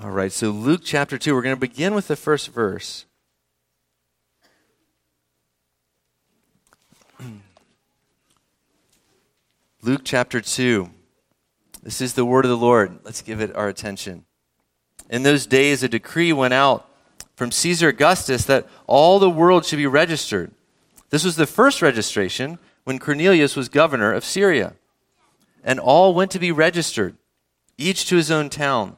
All right, so Luke chapter 2, we're going to begin with the first verse. Luke chapter 2. This is the word of the Lord. Let's give it our attention. In those days, a decree went out from Caesar Augustus that all the world should be registered. This was the first registration when Quirinius was governor of Syria. And all went to be registered, each to his own town.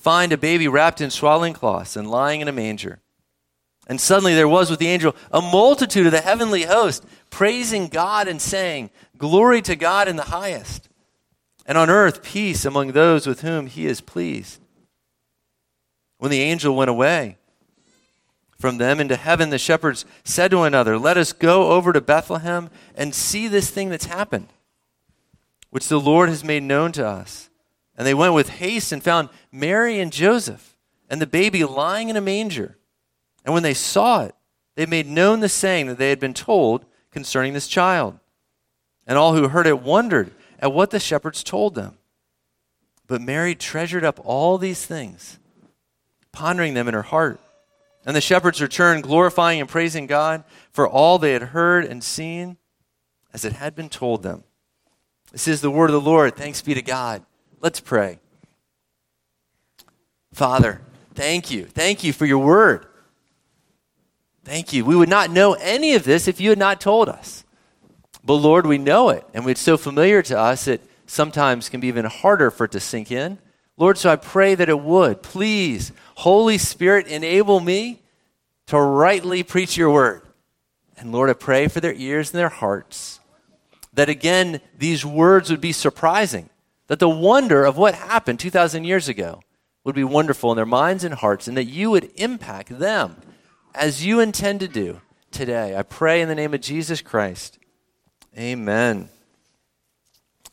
find a baby wrapped in swaddling cloths and lying in a manger. And suddenly there was with the angel a multitude of the heavenly host praising God and saying, Glory to God in the highest, and on earth peace among those with whom he is pleased. When the angel went away from them into heaven, the shepherds said to one another, Let us go over to Bethlehem and see this thing that's happened, which the Lord has made known to us. And they went with haste and found Mary and Joseph and the baby lying in a manger. And when they saw it, they made known the saying that they had been told concerning this child. And all who heard it wondered at what the shepherds told them. But Mary treasured up all these things, pondering them in her heart. And the shepherds returned, glorifying and praising God for all they had heard and seen as it had been told them. This is the word of the Lord. Thanks be to God. Let's pray. Father, thank you. Thank you for your word. Thank you. We would not know any of this if you had not told us. But Lord, we know it, and it's so familiar to us that sometimes can be even harder for it to sink in. Lord, so I pray that it would. Please, Holy Spirit, enable me to rightly preach your word. And Lord, I pray for their ears and their hearts that again, these words would be surprising that the wonder of what happened 2,000 years ago would be wonderful in their minds and hearts, and that you would impact them as you intend to do today. I pray in the name of Jesus Christ. Amen.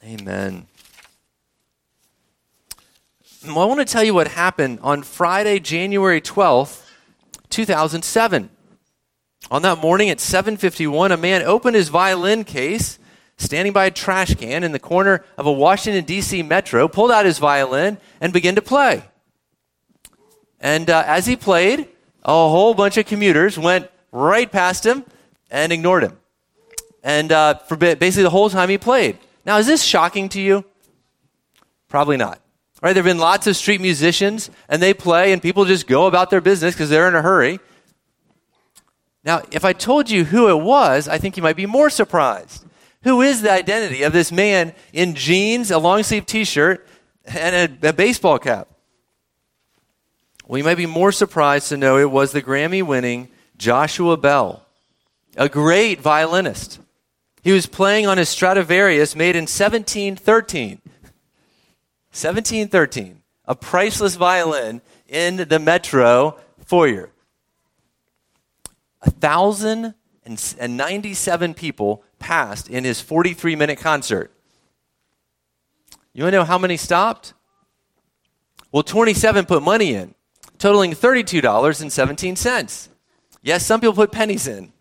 Amen. Well, I want to tell you what happened on Friday, January 12th, 2007. On that morning at 7:51, a man opened his violin case standing by a trash can in the corner of a Washington, D.C. metro, pulled out his violin and began to play. And uh, as he played, a whole bunch of commuters went right past him and ignored him. And uh, for basically the whole time he played. Now, is this shocking to you? Probably not. Right? There have been lots of street musicians, and they play, and people just go about their business because they're in a hurry. Now, if I told you who it was, I think you might be more surprised. Who is the identity of this man in jeans, a long sleeve t shirt, and a, a baseball cap? You might be more surprised to know it was the Grammy winning Joshua Bell, a great violinist. He was playing on his Stradivarius made in 1713. 1713, a priceless violin in the metro foyer. A thousand and 97 people passed in his 43 minute concert. You want to know how many stopped? Well, 27 put money in, totaling $32.17. Yes, some people put pennies in.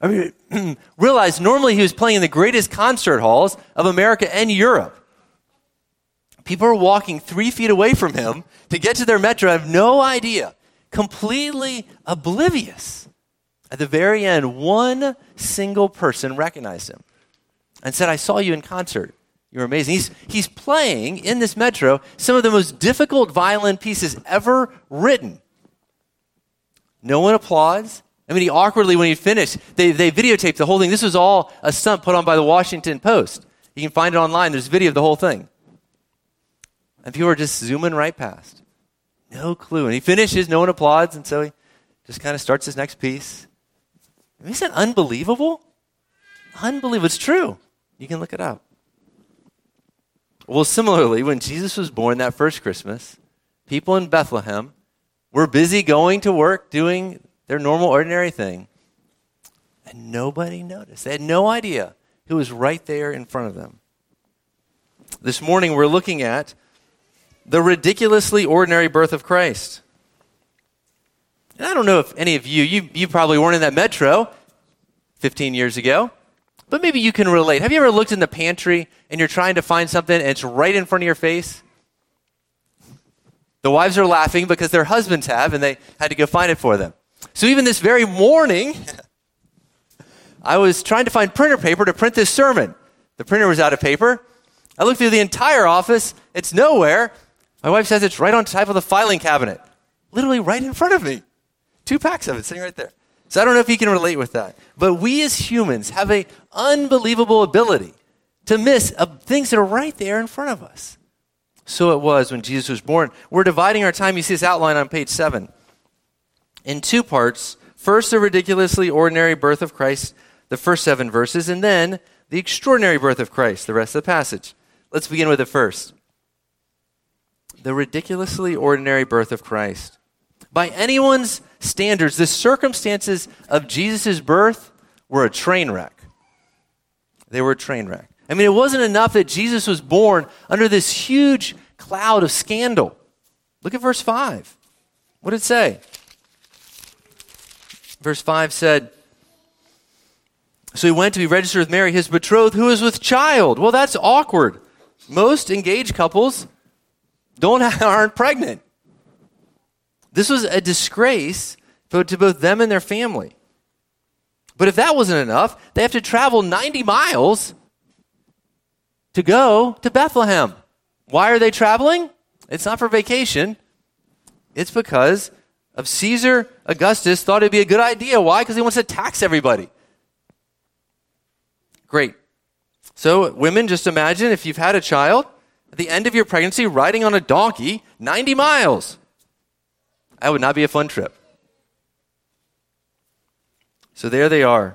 I mean, realize normally he was playing in the greatest concert halls of America and Europe. People are walking three feet away from him to get to their metro, I have no idea, completely oblivious at the very end, one single person recognized him and said, I saw you in concert. You're amazing. He's, he's playing in this metro some of the most difficult violin pieces ever written. No one applauds. I mean, he awkwardly, when he finished, they, they videotaped the whole thing. This was all a stunt put on by the Washington Post. You can find it online. There's video of the whole thing. And people are just zooming right past. No clue. And he finishes, no one applauds, and so he just kind of starts his next piece. Isn't that unbelievable? Unbelievable. It's true. You can look it up. Well, similarly, when Jesus was born that first Christmas, people in Bethlehem were busy going to work, doing their normal, ordinary thing, and nobody noticed. They had no idea who was right there in front of them. This morning, we're looking at the ridiculously ordinary birth of Christ. And I don't know if any of you, you, you probably weren't in that metro 15 years ago, but maybe you can relate. Have you ever looked in the pantry and you're trying to find something and it's right in front of your face? The wives are laughing because their husbands have and they had to go find it for them. So even this very morning, I was trying to find printer paper to print this sermon. The printer was out of paper. I looked through the entire office. It's nowhere. My wife says it's right on top of the filing cabinet, literally right in front of me. Two packs of it sitting right there. So I don't know if you can relate with that. But we as humans have an unbelievable ability to miss things that are right there in front of us. So it was when Jesus was born. We're dividing our time. You see this outline on page 7 in two parts. First, the ridiculously ordinary birth of Christ, the first seven verses, and then the extraordinary birth of Christ, the rest of the passage. Let's begin with the first the ridiculously ordinary birth of Christ. By anyone's standards, the circumstances of Jesus' birth were a train wreck. They were a train wreck. I mean, it wasn't enough that Jesus was born under this huge cloud of scandal. Look at verse 5. What did it say? Verse 5 said, So he went to be registered with Mary, his betrothed, who was with child. Well, that's awkward. Most engaged couples don't aren't pregnant. This was a disgrace to both them and their family. But if that wasn't enough, they have to travel 90 miles to go to Bethlehem. Why are they traveling? It's not for vacation. It's because of Caesar Augustus thought it'd be a good idea. Why? Because he wants to tax everybody. Great. So, women, just imagine if you've had a child at the end of your pregnancy riding on a donkey 90 miles. That would not be a fun trip. So there they are.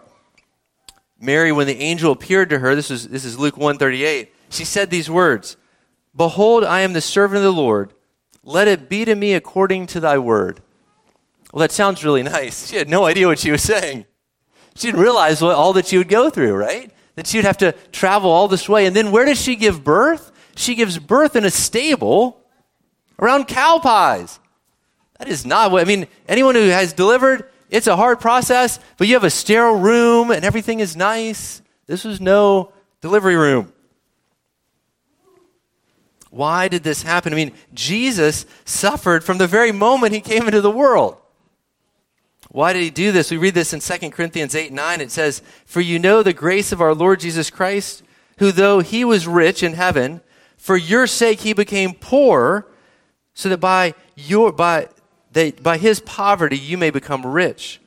Mary, when the angel appeared to her, this is, this is Luke 138, she said these words Behold, I am the servant of the Lord. Let it be to me according to thy word. Well, that sounds really nice. She had no idea what she was saying. She didn't realize what, all that she would go through, right? That she would have to travel all this way. And then where does she give birth? she gives birth in a stable around cow pies. That is not what, I mean, anyone who has delivered, it's a hard process, but you have a sterile room and everything is nice. This was no delivery room. Why did this happen? I mean, Jesus suffered from the very moment he came into the world. Why did he do this? We read this in 2 Corinthians 8 9. It says, For you know the grace of our Lord Jesus Christ, who though he was rich in heaven, for your sake he became poor, so that by your by that by his poverty you may become rich.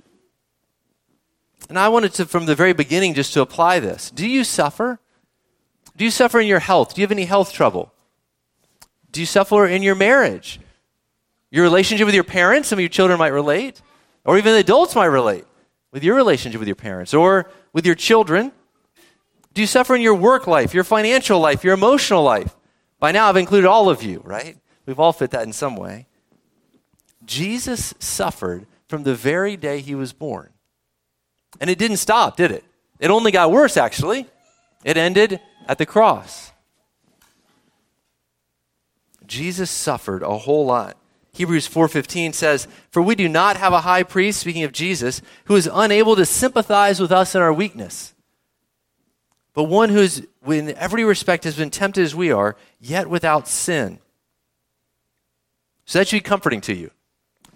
And I wanted to from the very beginning just to apply this. Do you suffer? Do you suffer in your health? Do you have any health trouble? Do you suffer in your marriage? Your relationship with your parents? Some of your children might relate, or even adults might relate with your relationship with your parents or with your children. Do you suffer in your work life, your financial life, your emotional life? By now, I've included all of you, right? We've all fit that in some way. Jesus suffered from the very day he was born. And it didn't stop, did it? It only got worse, actually. It ended at the cross. Jesus suffered a whole lot. Hebrews 4:15 says, "For we do not have a high priest speaking of Jesus, who is unable to sympathize with us in our weakness, but one who is in every respect has been tempted as we are, yet without sin. So that should be comforting to you.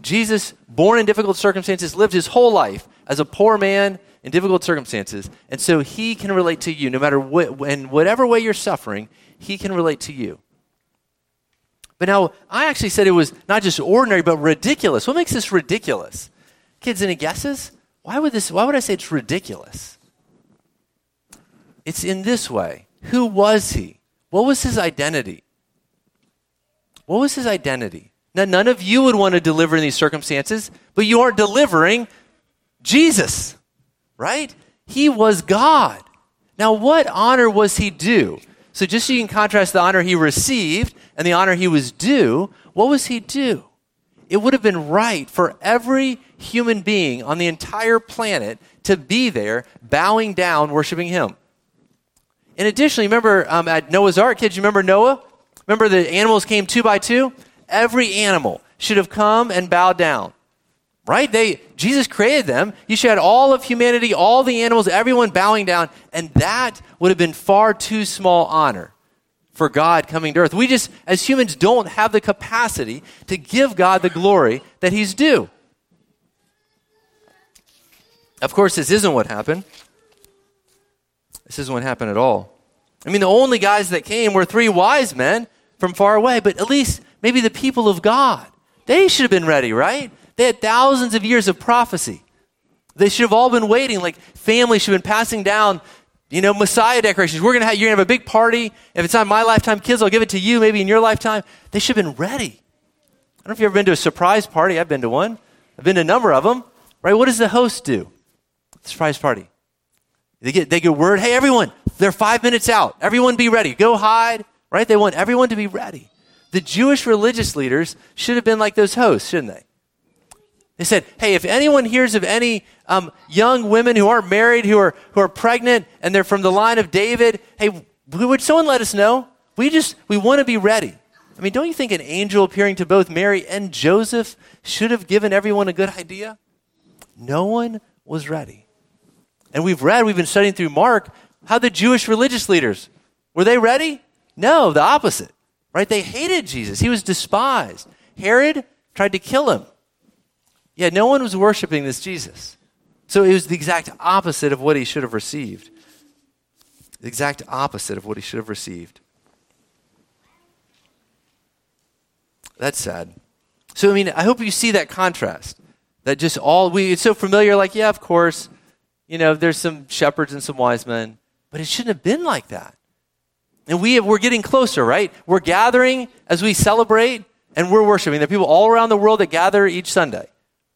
Jesus, born in difficult circumstances, lived his whole life as a poor man in difficult circumstances. And so he can relate to you. No matter what, in whatever way you're suffering, he can relate to you. But now, I actually said it was not just ordinary, but ridiculous. What makes this ridiculous? Kids, any guesses? Why would this why would I say it's ridiculous? It's in this way. Who was he? What was his identity? What was his identity? Now, none of you would want to deliver in these circumstances, but you aren't delivering Jesus, right? He was God. Now, what honor was he due? So, just so you can contrast the honor he received and the honor he was due, what was he due? It would have been right for every human being on the entire planet to be there, bowing down, worshiping him. And additionally, remember um, at Noah's Ark, kids, you remember Noah? Remember the animals came two by two? Every animal should have come and bowed down. Right? They Jesus created them. You should have all of humanity, all the animals, everyone bowing down, and that would have been far too small honor for God coming to earth. We just, as humans, don't have the capacity to give God the glory that He's due. Of course, this isn't what happened. This isn't what happened at all. I mean, the only guys that came were three wise men from far away, but at least maybe the people of God. They should have been ready, right? They had thousands of years of prophecy. They should have all been waiting, like families should have been passing down, you know, Messiah decorations. We're gonna have you're gonna have a big party. If it's not my lifetime, kids, I'll give it to you, maybe in your lifetime. They should have been ready. I don't know if you've ever been to a surprise party. I've been to one. I've been to a number of them. Right? What does the host do? Surprise party. They get they get word, hey everyone, they're five minutes out. Everyone be ready. Go hide. Right? They want everyone to be ready. The Jewish religious leaders should have been like those hosts, shouldn't they? They said, hey, if anyone hears of any um, young women who aren't married, who are, who are pregnant, and they're from the line of David, hey, would someone let us know? We just, we want to be ready. I mean, don't you think an angel appearing to both Mary and Joseph should have given everyone a good idea? No one was ready. And we've read, we've been studying through Mark, how the Jewish religious leaders, were they ready? No, the opposite, right? They hated Jesus. He was despised. Herod tried to kill him. Yeah, no one was worshiping this Jesus. So it was the exact opposite of what he should have received. The exact opposite of what he should have received. That's sad. So, I mean, I hope you see that contrast. That just all we, it's so familiar, like, yeah, of course, you know, there's some shepherds and some wise men, but it shouldn't have been like that. And we have, we're getting closer, right? We're gathering as we celebrate and we're worshiping. There are people all around the world that gather each Sunday.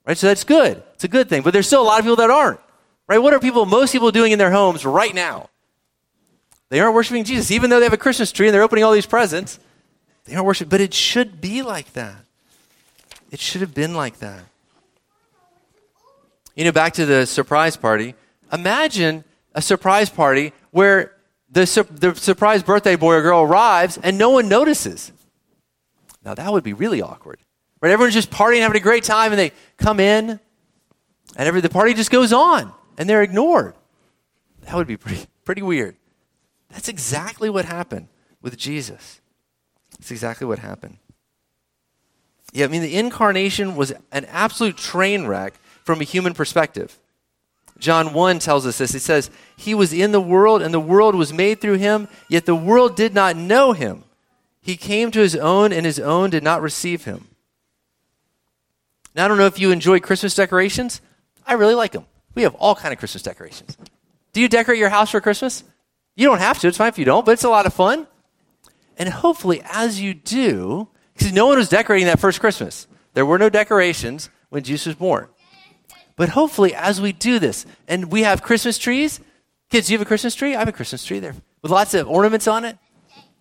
Right? So that's good. It's a good thing. But there's still a lot of people that aren't. Right? What are people, most people doing in their homes right now? They aren't worshiping Jesus. Even though they have a Christmas tree and they're opening all these presents, they aren't worshiping. But it should be like that. It should have been like that. You know, back to the surprise party. Imagine a surprise party where the, su- the surprise birthday boy or girl arrives and no one notices. Now, that would be really awkward. Right? Everyone's just partying, having a great time, and they come in, and every, the party just goes on, and they're ignored. That would be pretty, pretty weird. That's exactly what happened with Jesus. That's exactly what happened. Yeah, I mean, the incarnation was an absolute train wreck from a human perspective. John 1 tells us this. It says, He was in the world, and the world was made through him, yet the world did not know him. He came to his own, and his own did not receive him. Now, I don't know if you enjoy Christmas decorations. I really like them. We have all kind of Christmas decorations. Do you decorate your house for Christmas? You don't have to. It's fine if you don't, but it's a lot of fun. And hopefully, as you do, because no one was decorating that first Christmas. There were no decorations when Jesus was born. But hopefully, as we do this, and we have Christmas trees, kids, do you have a Christmas tree? I have a Christmas tree there with lots of ornaments on it.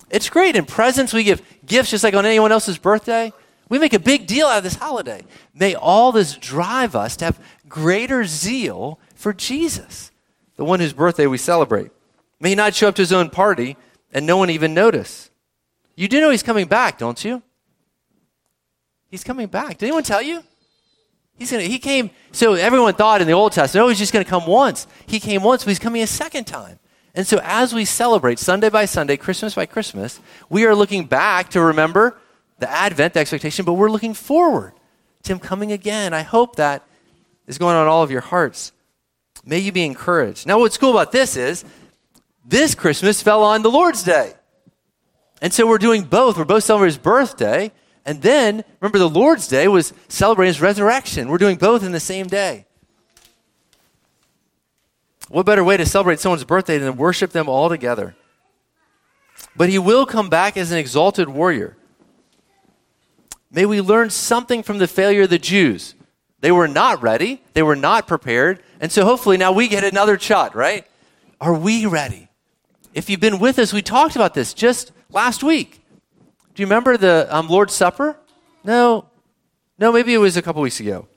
It's great. And presents, we give gifts just like on anyone else's birthday. We make a big deal out of this holiday. May all this drive us to have greater zeal for Jesus, the one whose birthday we celebrate. May he not show up to his own party and no one even notice. You do know he's coming back, don't you? He's coming back. Did anyone tell you? He's gonna, he came, so everyone thought in the Old Testament, oh, he's just going to come once. He came once, but he's coming a second time. And so as we celebrate Sunday by Sunday, Christmas by Christmas, we are looking back to remember the Advent, the expectation, but we're looking forward to Him coming again. I hope that is going on all of your hearts. May you be encouraged. Now, what's cool about this is this Christmas fell on the Lord's Day. And so we're doing both. We're both celebrating His birthday, And then, remember, the Lord's Day was celebrating his resurrection. We're doing both in the same day. What better way to celebrate someone's birthday than worship them all together? But he will come back as an exalted warrior. May we learn something from the failure of the Jews. They were not ready, they were not prepared, and so hopefully now we get another shot, right? Are we ready? If you've been with us, we talked about this just last week. Do you remember the um, Lord's Supper? No. No, maybe it was a couple weeks ago.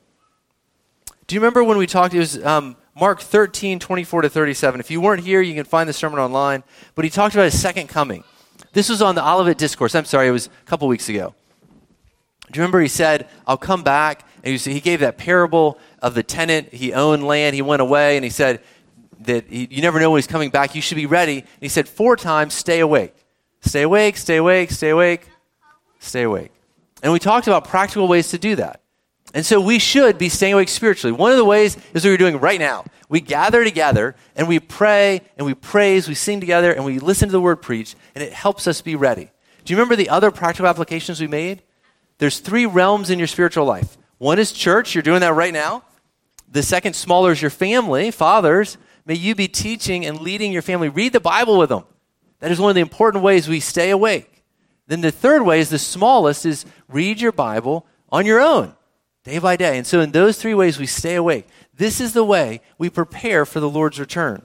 Do you remember when we talked? It was um, Mark 13, 24 to 37. If you weren't here, you can find the sermon online. But he talked about his second coming. This was on the Olivet Discourse. I'm sorry, it was a couple weeks ago. Do you remember he said, I'll come back? And he gave that parable of the tenant. He owned land, he went away, and he said that he, you never know when he's coming back. You should be ready. And he said four times, stay awake. Stay awake, stay awake, stay awake, stay awake. And we talked about practical ways to do that. And so we should be staying awake spiritually. One of the ways is what we're doing right now. We gather together and we pray and we praise, we sing together and we listen to the word preached, and it helps us be ready. Do you remember the other practical applications we made? There's three realms in your spiritual life. One is church, you're doing that right now. The second smaller is your family. Fathers, may you be teaching and leading your family. Read the Bible with them. That is one of the important ways we stay awake. Then the third way is the smallest is read your Bible on your own day by day. And so, in those three ways, we stay awake. This is the way we prepare for the Lord's return.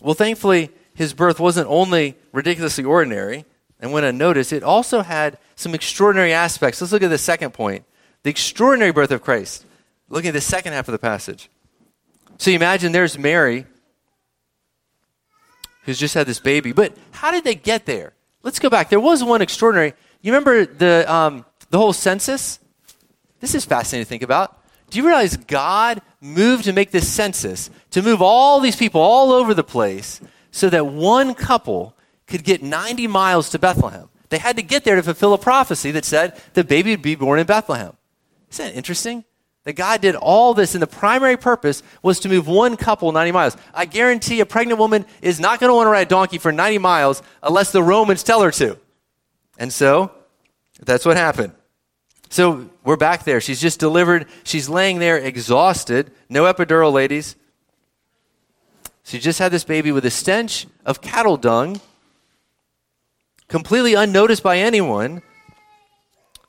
Well, thankfully, his birth wasn't only ridiculously ordinary and went unnoticed, it also had some extraordinary aspects. Let's look at the second point the extraordinary birth of Christ. Looking at the second half of the passage. So, you imagine there's Mary who's just had this baby. But how did they get there? Let's go back. There was one extraordinary. You remember the um, the whole census? This is fascinating to think about. Do you realize God moved to make this census, to move all these people all over the place, so that one couple could get 90 miles to Bethlehem? They had to get there to fulfill a prophecy that said the baby would be born in Bethlehem. Isn't that interesting? That God did all this, and the primary purpose was to move one couple 90 miles. I guarantee a pregnant woman is not going to want to ride a donkey for 90 miles unless the Romans tell her to. And so, that's what happened. So we're back there. She's just delivered. She's laying there exhausted. No epidural, ladies. She just had this baby with a stench of cattle dung, completely unnoticed by anyone,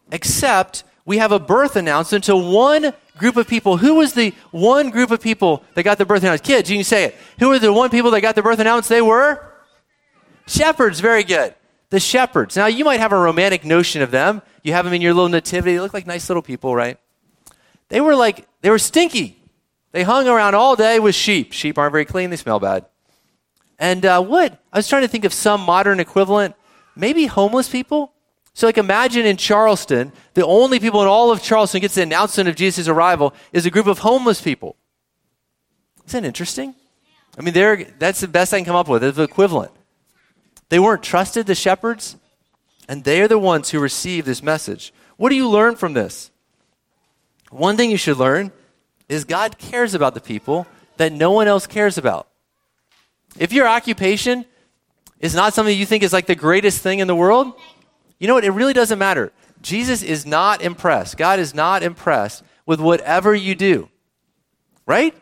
except we have a birth announcement to one group of people. Who was the one group of people that got the birth announcement? Kids, you can say it. Who were the one people that got the birth announcement? They were shepherds. Very good. The shepherds. Now, you might have a romantic notion of them. You have them in your little nativity. They look like nice little people, right? They were like, they were stinky. They hung around all day with sheep. Sheep aren't very clean, they smell bad. And uh, what? I was trying to think of some modern equivalent. Maybe homeless people? So, like, imagine in Charleston, the only people in all of Charleston gets the announcement of Jesus' arrival is a group of homeless people. Isn't that interesting? I mean, that's the best I can come up with, the equivalent. They weren't trusted, the shepherds. And they are the ones who receive this message. What do you learn from this? One thing you should learn is God cares about the people that no one else cares about. If your occupation is not something you think is like the greatest thing in the world, you know what? It really doesn't matter. Jesus is not impressed. God is not impressed with whatever you do. Right?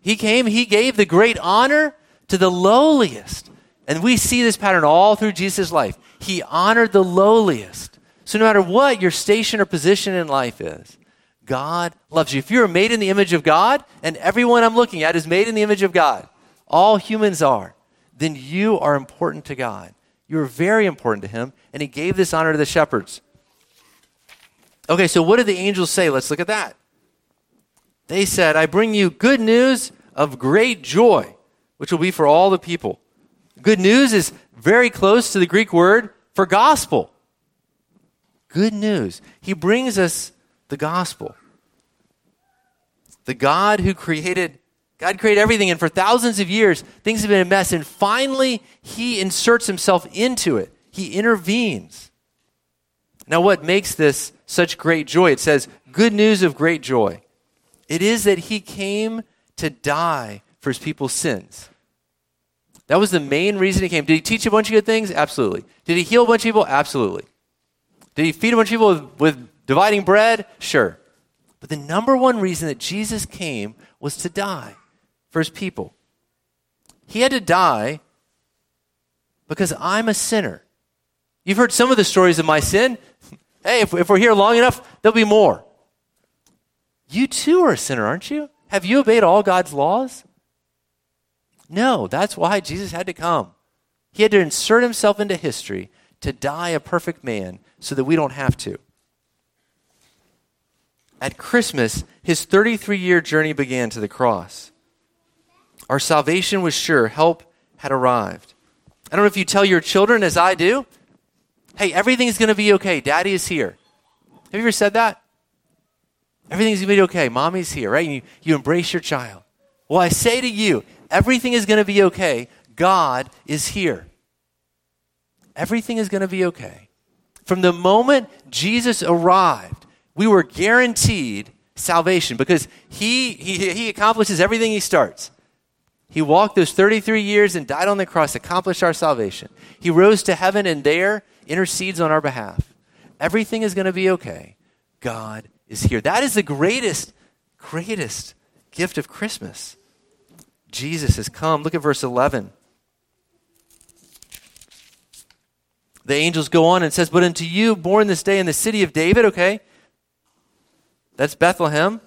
He came, He gave the great honor to the lowliest. And we see this pattern all through Jesus' life. He honored the lowliest. So no matter what your station or position in life is, God loves you. If you're made in the image of God, and everyone I'm looking at is made in the image of God, all humans are, then you are important to God. You're very important to Him, and He gave this honor to the shepherds. Okay, so what did the angels say? Let's look at that. They said, I bring you good news of great joy, which will be for all the people. Good news is very close to the Greek word for gospel. Good news. He brings us the gospel. The God who created, God created everything, and for thousands of years, things have been a mess, and finally, He inserts Himself into it. He intervenes. Now, what makes this such great joy? It says, good news of great joy. It is that He came to die for His people's sins. That was the main reason he came. Did he teach a bunch of good things? Absolutely. Did he heal a bunch of people? Absolutely. Did he feed a bunch of people with, with dividing bread? Sure. But the number one reason that Jesus came was to die for his people. He had to die because I'm a sinner. You've heard some of the stories of my sin. Hey, if, if we're here long enough, there'll be more. You too are a sinner, aren't you? Have you obeyed all God's laws? No, that's why Jesus had to come. He had to insert himself into history to die a perfect man so that we don't have to. At Christmas, his 33 year journey began to the cross. Our salvation was sure, help had arrived. I don't know if you tell your children, as I do, hey, everything's going to be okay. Daddy is here. Have you ever said that? Everything's going to be okay. Mommy's here, right? You, you embrace your child. Well, I say to you, everything is going to be okay. God is here. Everything is going to be okay. From the moment Jesus arrived, we were guaranteed salvation because he, he, he accomplishes everything he starts. He walked those 33 years and died on the cross, accomplished our salvation. He rose to heaven and there intercedes on our behalf. Everything is going to be okay. God is here. That is the greatest, greatest gift of Christmas. Jesus has come. Look at verse 11. The angels go on and says, But unto you, born this day in the city of David, okay? That's Bethlehem.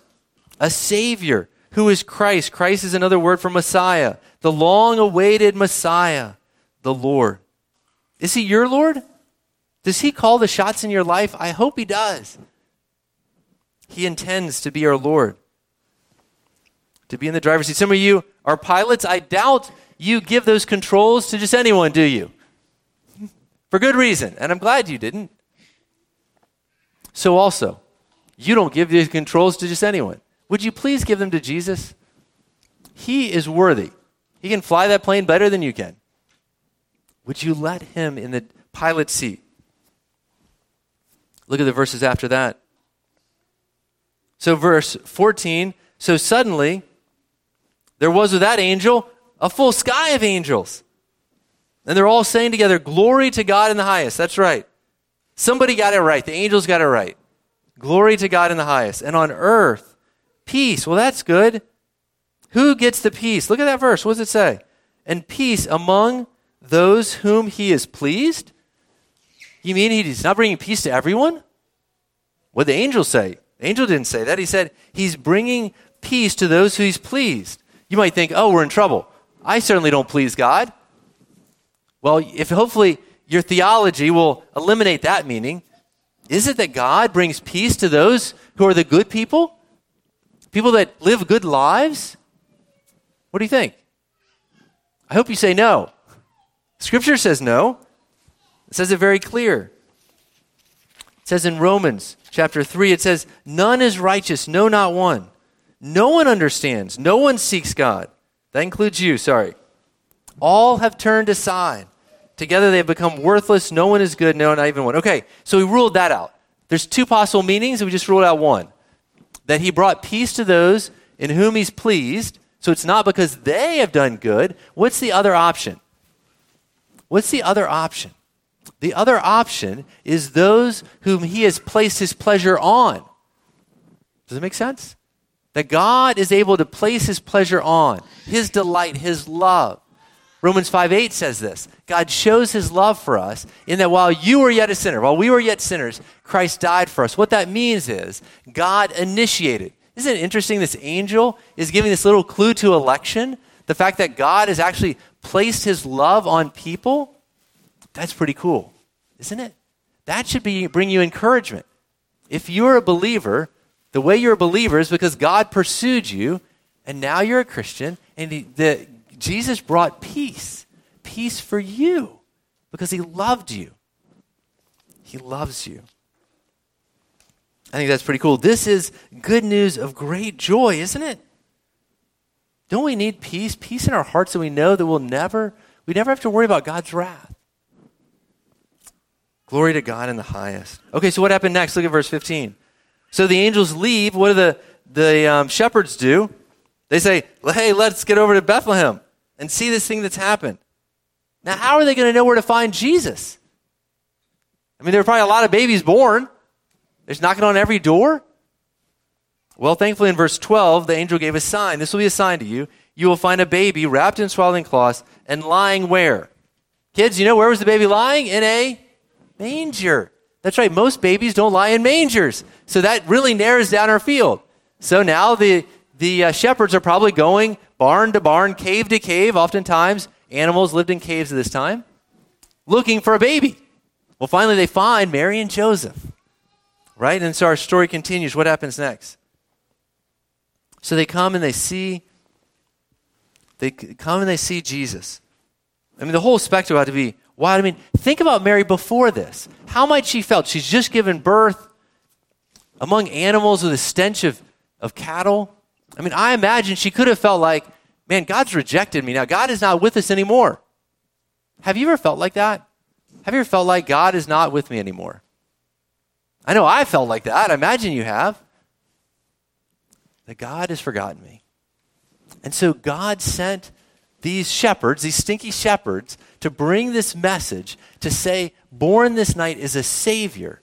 A Savior who is Christ. Christ is another word for Messiah, the long awaited Messiah, the Lord. Is he your Lord? Does he call the shots in your life? I hope he does. He intends to be our Lord, to be in the driver's seat. Some of you are pilots. I doubt you give those controls to just anyone, do you? For good reason, and I'm glad you didn't. So, also, you don't give these controls to just anyone. Would you please give them to Jesus? He is worthy. He can fly that plane better than you can. Would you let him in the pilot seat? Look at the verses after that. So, verse 14 so suddenly there was with that angel a full sky of angels. And they're all saying together, Glory to God in the highest. That's right. Somebody got it right. The angels got it right. Glory to God in the highest. And on earth, peace. Well, that's good. Who gets the peace? Look at that verse. What does it say? And peace among those whom he is pleased? You mean he's not bringing peace to everyone? What did the angel say? The angel didn't say that. He said he's bringing peace to those who he's pleased. You might think, oh, we're in trouble. I certainly don't please God. Well, if hopefully your theology will eliminate that meaning, is it that God brings peace to those who are the good people? People that live good lives? What do you think? I hope you say no. Scripture says no. It says it very clear. It says in Romans chapter 3, it says, None is righteous, no, not one. No one understands, no one seeks God. That includes you, sorry. All have turned aside. Together they have become worthless. No one is good. No, not even one. Okay, so we ruled that out. There's two possible meanings, and we just ruled out one. That he brought peace to those in whom he's pleased. So it's not because they have done good. What's the other option? What's the other option? The other option is those whom he has placed his pleasure on. Does it make sense? That God is able to place his pleasure on, his delight, his love. Romans 5 8 says this God shows his love for us in that while you were yet a sinner, while we were yet sinners, Christ died for us. What that means is God initiated. Isn't it interesting? This angel is giving this little clue to election. The fact that God has actually placed his love on people. That's pretty cool, isn't it? That should be, bring you encouragement. If you're a believer, the way you're a believer is because God pursued you, and now you're a Christian, and he, the, Jesus brought peace, peace for you, because he loved you. He loves you. I think that's pretty cool. This is good news of great joy, isn't it? Don't we need peace? Peace in our hearts so we know that we'll never, we never have to worry about God's wrath. Glory to God in the highest. Okay, so what happened next? Look at verse 15. So the angels leave. What do the, the um, shepherds do? They say, hey, let's get over to Bethlehem and see this thing that's happened. Now, how are they going to know where to find Jesus? I mean, there are probably a lot of babies born. There's knocking on every door. Well, thankfully, in verse 12, the angel gave a sign. This will be a sign to you. You will find a baby wrapped in swaddling cloths and lying where? Kids, you know where was the baby lying? In a manger. That's right. Most babies don't lie in mangers. So that really narrows down our field. So now the, the uh, shepherds are probably going barn to barn, cave to cave. Oftentimes, animals lived in caves at this time, looking for a baby. Well, finally, they find Mary and Joseph, right? And so our story continues. What happens next? So they come and they see, they come and they see Jesus. I mean, the whole spectacle had to be wild. I mean, think about Mary before this. How might she felt? She's just given birth among animals with a stench of, of cattle. I mean, I imagine she could have felt like, man, God's rejected me. Now, God is not with us anymore. Have you ever felt like that? Have you ever felt like God is not with me anymore? I know I felt like that. I imagine you have. That God has forgotten me. And so God sent these shepherds, these stinky shepherds, to bring this message to say, born this night is a Savior,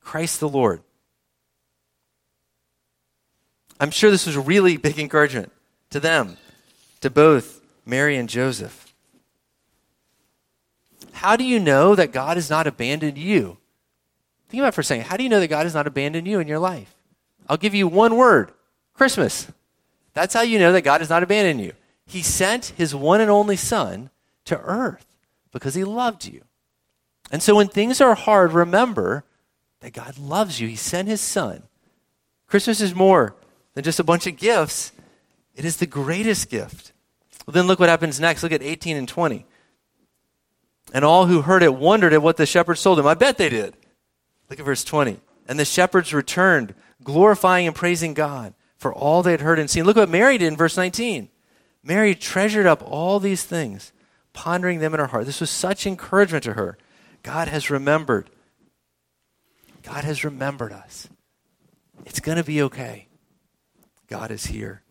Christ the Lord. I'm sure this was a really big encouragement to them, to both Mary and Joseph. How do you know that God has not abandoned you? Think about it for a second. How do you know that God has not abandoned you in your life? I'll give you one word Christmas. That's how you know that God has not abandoned you. He sent his one and only Son to earth because he loved you. And so when things are hard, remember that God loves you. He sent his Son. Christmas is more than just a bunch of gifts, it is the greatest gift. Well, then look what happens next. Look at 18 and 20. And all who heard it wondered at what the shepherds told them. I bet they did. Look at verse 20. And the shepherds returned, glorifying and praising God for all they had heard and seen. Look what Mary did in verse 19. Mary treasured up all these things, pondering them in her heart. This was such encouragement to her. God has remembered. God has remembered us. It's going to be okay. God is here.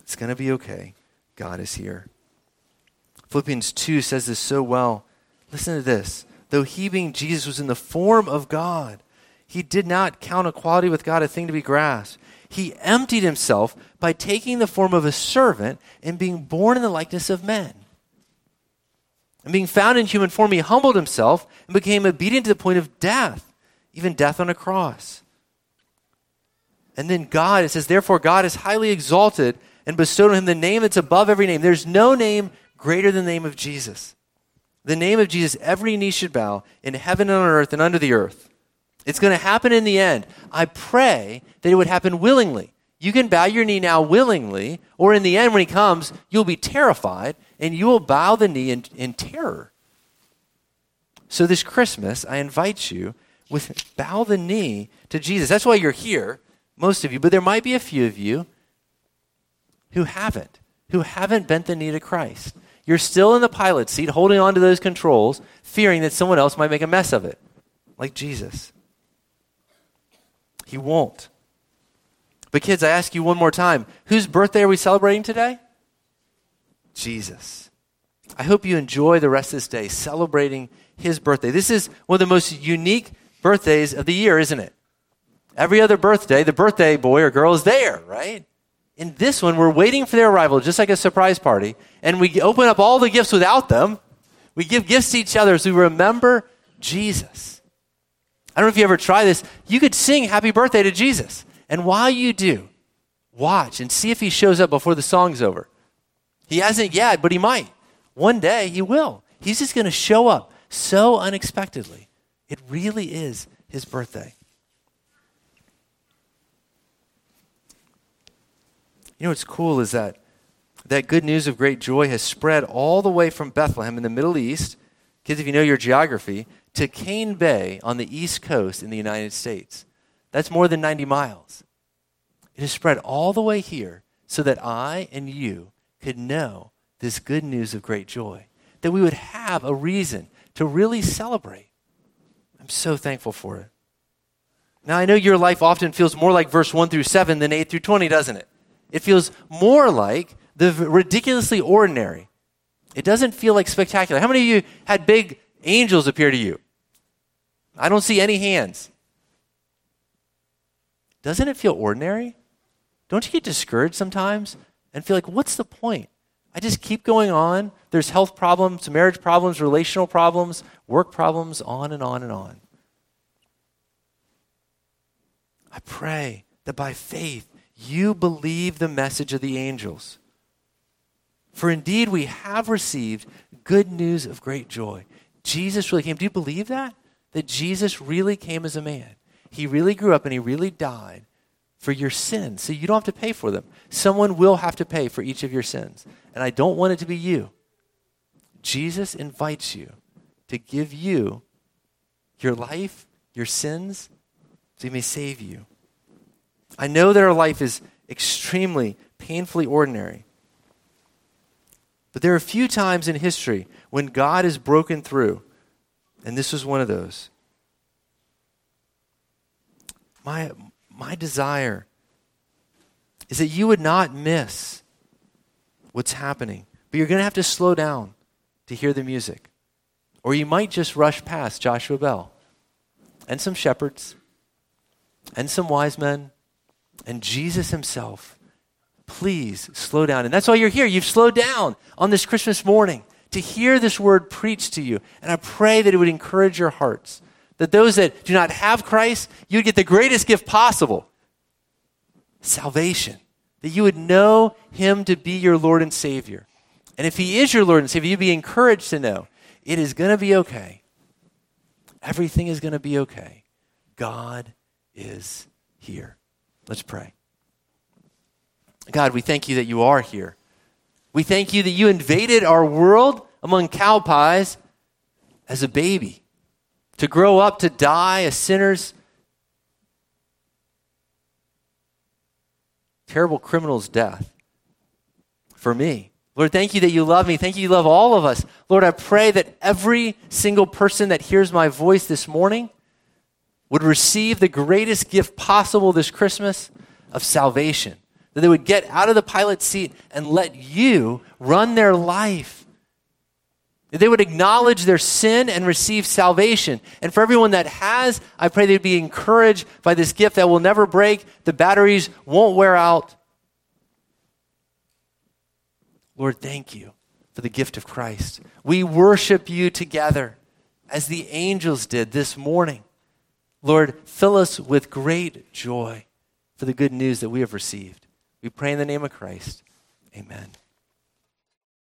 It's going to be okay. God is here. Philippians 2 says this so well. Listen to this. Though he, being Jesus, was in the form of God, he did not count equality with God a thing to be grasped. He emptied himself by taking the form of a servant and being born in the likeness of men. And being found in human form, he humbled himself and became obedient to the point of death, even death on a cross. And then God, it says, therefore, God is highly exalted and bestowed on him the name that's above every name. There's no name greater than the name of Jesus. The name of Jesus, every knee should bow in heaven and on earth and under the earth. It's going to happen in the end. I pray that it would happen willingly. You can bow your knee now willingly, or in the end, when he comes, you'll be terrified and you will bow the knee in, in terror. So, this Christmas, I invite you with bow the knee to Jesus. That's why you're here, most of you, but there might be a few of you who haven't, who haven't bent the knee to Christ. You're still in the pilot seat, holding on to those controls, fearing that someone else might make a mess of it, like Jesus. He won't. But, kids, I ask you one more time whose birthday are we celebrating today? Jesus. I hope you enjoy the rest of this day celebrating his birthday. This is one of the most unique birthdays of the year, isn't it? Every other birthday, the birthday boy or girl is there, right? In this one, we're waiting for their arrival, just like a surprise party, and we open up all the gifts without them. We give gifts to each other as we remember Jesus. I don't know if you ever try this. You could sing happy birthday to Jesus. And while you do, watch and see if he shows up before the song's over. He hasn't yet, but he might. One day he will. He's just going to show up so unexpectedly. It really is his birthday. You know what's cool is that that good news of great joy has spread all the way from Bethlehem in the Middle East, kids, if you know your geography, to Cane Bay on the East Coast in the United States. That's more than 90 miles. It has spread all the way here so that I and you could know this good news of great joy, that we would have a reason to really celebrate. I'm so thankful for it. Now, I know your life often feels more like verse 1 through 7 than 8 through 20, doesn't it? It feels more like the ridiculously ordinary, It doesn't feel like spectacular. How many of you had big angels appear to you? I don't see any hands. Doesn't it feel ordinary? Don't you get discouraged sometimes and feel like, what's the point? I just keep going on. There's health problems, marriage problems, relational problems, work problems, on and on and on. I pray that by faith you believe the message of the angels. For indeed we have received good news of great joy. Jesus really came. Do you believe that? That Jesus really came as a man. He really grew up and he really died for your sins. So you don't have to pay for them. Someone will have to pay for each of your sins. And I don't want it to be you. Jesus invites you to give you your life, your sins, so he may save you. I know that our life is extremely, painfully ordinary. But there are a few times in history when God has broken through, and this was one of those. My, my desire is that you would not miss what's happening, but you're going to have to slow down to hear the music. Or you might just rush past Joshua Bell and some shepherds and some wise men and Jesus himself. Please slow down. And that's why you're here. You've slowed down on this Christmas morning to hear this word preached to you. And I pray that it would encourage your hearts. That those that do not have Christ, you would get the greatest gift possible salvation. That you would know him to be your Lord and Savior. And if he is your Lord and Savior, you'd be encouraged to know it is going to be okay. Everything is going to be okay. God is here. Let's pray. God, we thank you that you are here. We thank you that you invaded our world among cow pies as a baby, to grow up, to die a sinner's terrible criminal's death for me. Lord, thank you that you love me. Thank you you love all of us. Lord, I pray that every single person that hears my voice this morning would receive the greatest gift possible this Christmas of salvation. That they would get out of the pilot's seat and let you run their life. That they would acknowledge their sin and receive salvation. And for everyone that has, I pray they'd be encouraged by this gift that will never break, the batteries won't wear out. Lord, thank you for the gift of Christ. We worship you together as the angels did this morning. Lord, fill us with great joy for the good news that we have received. We pray in the name of Christ. Amen.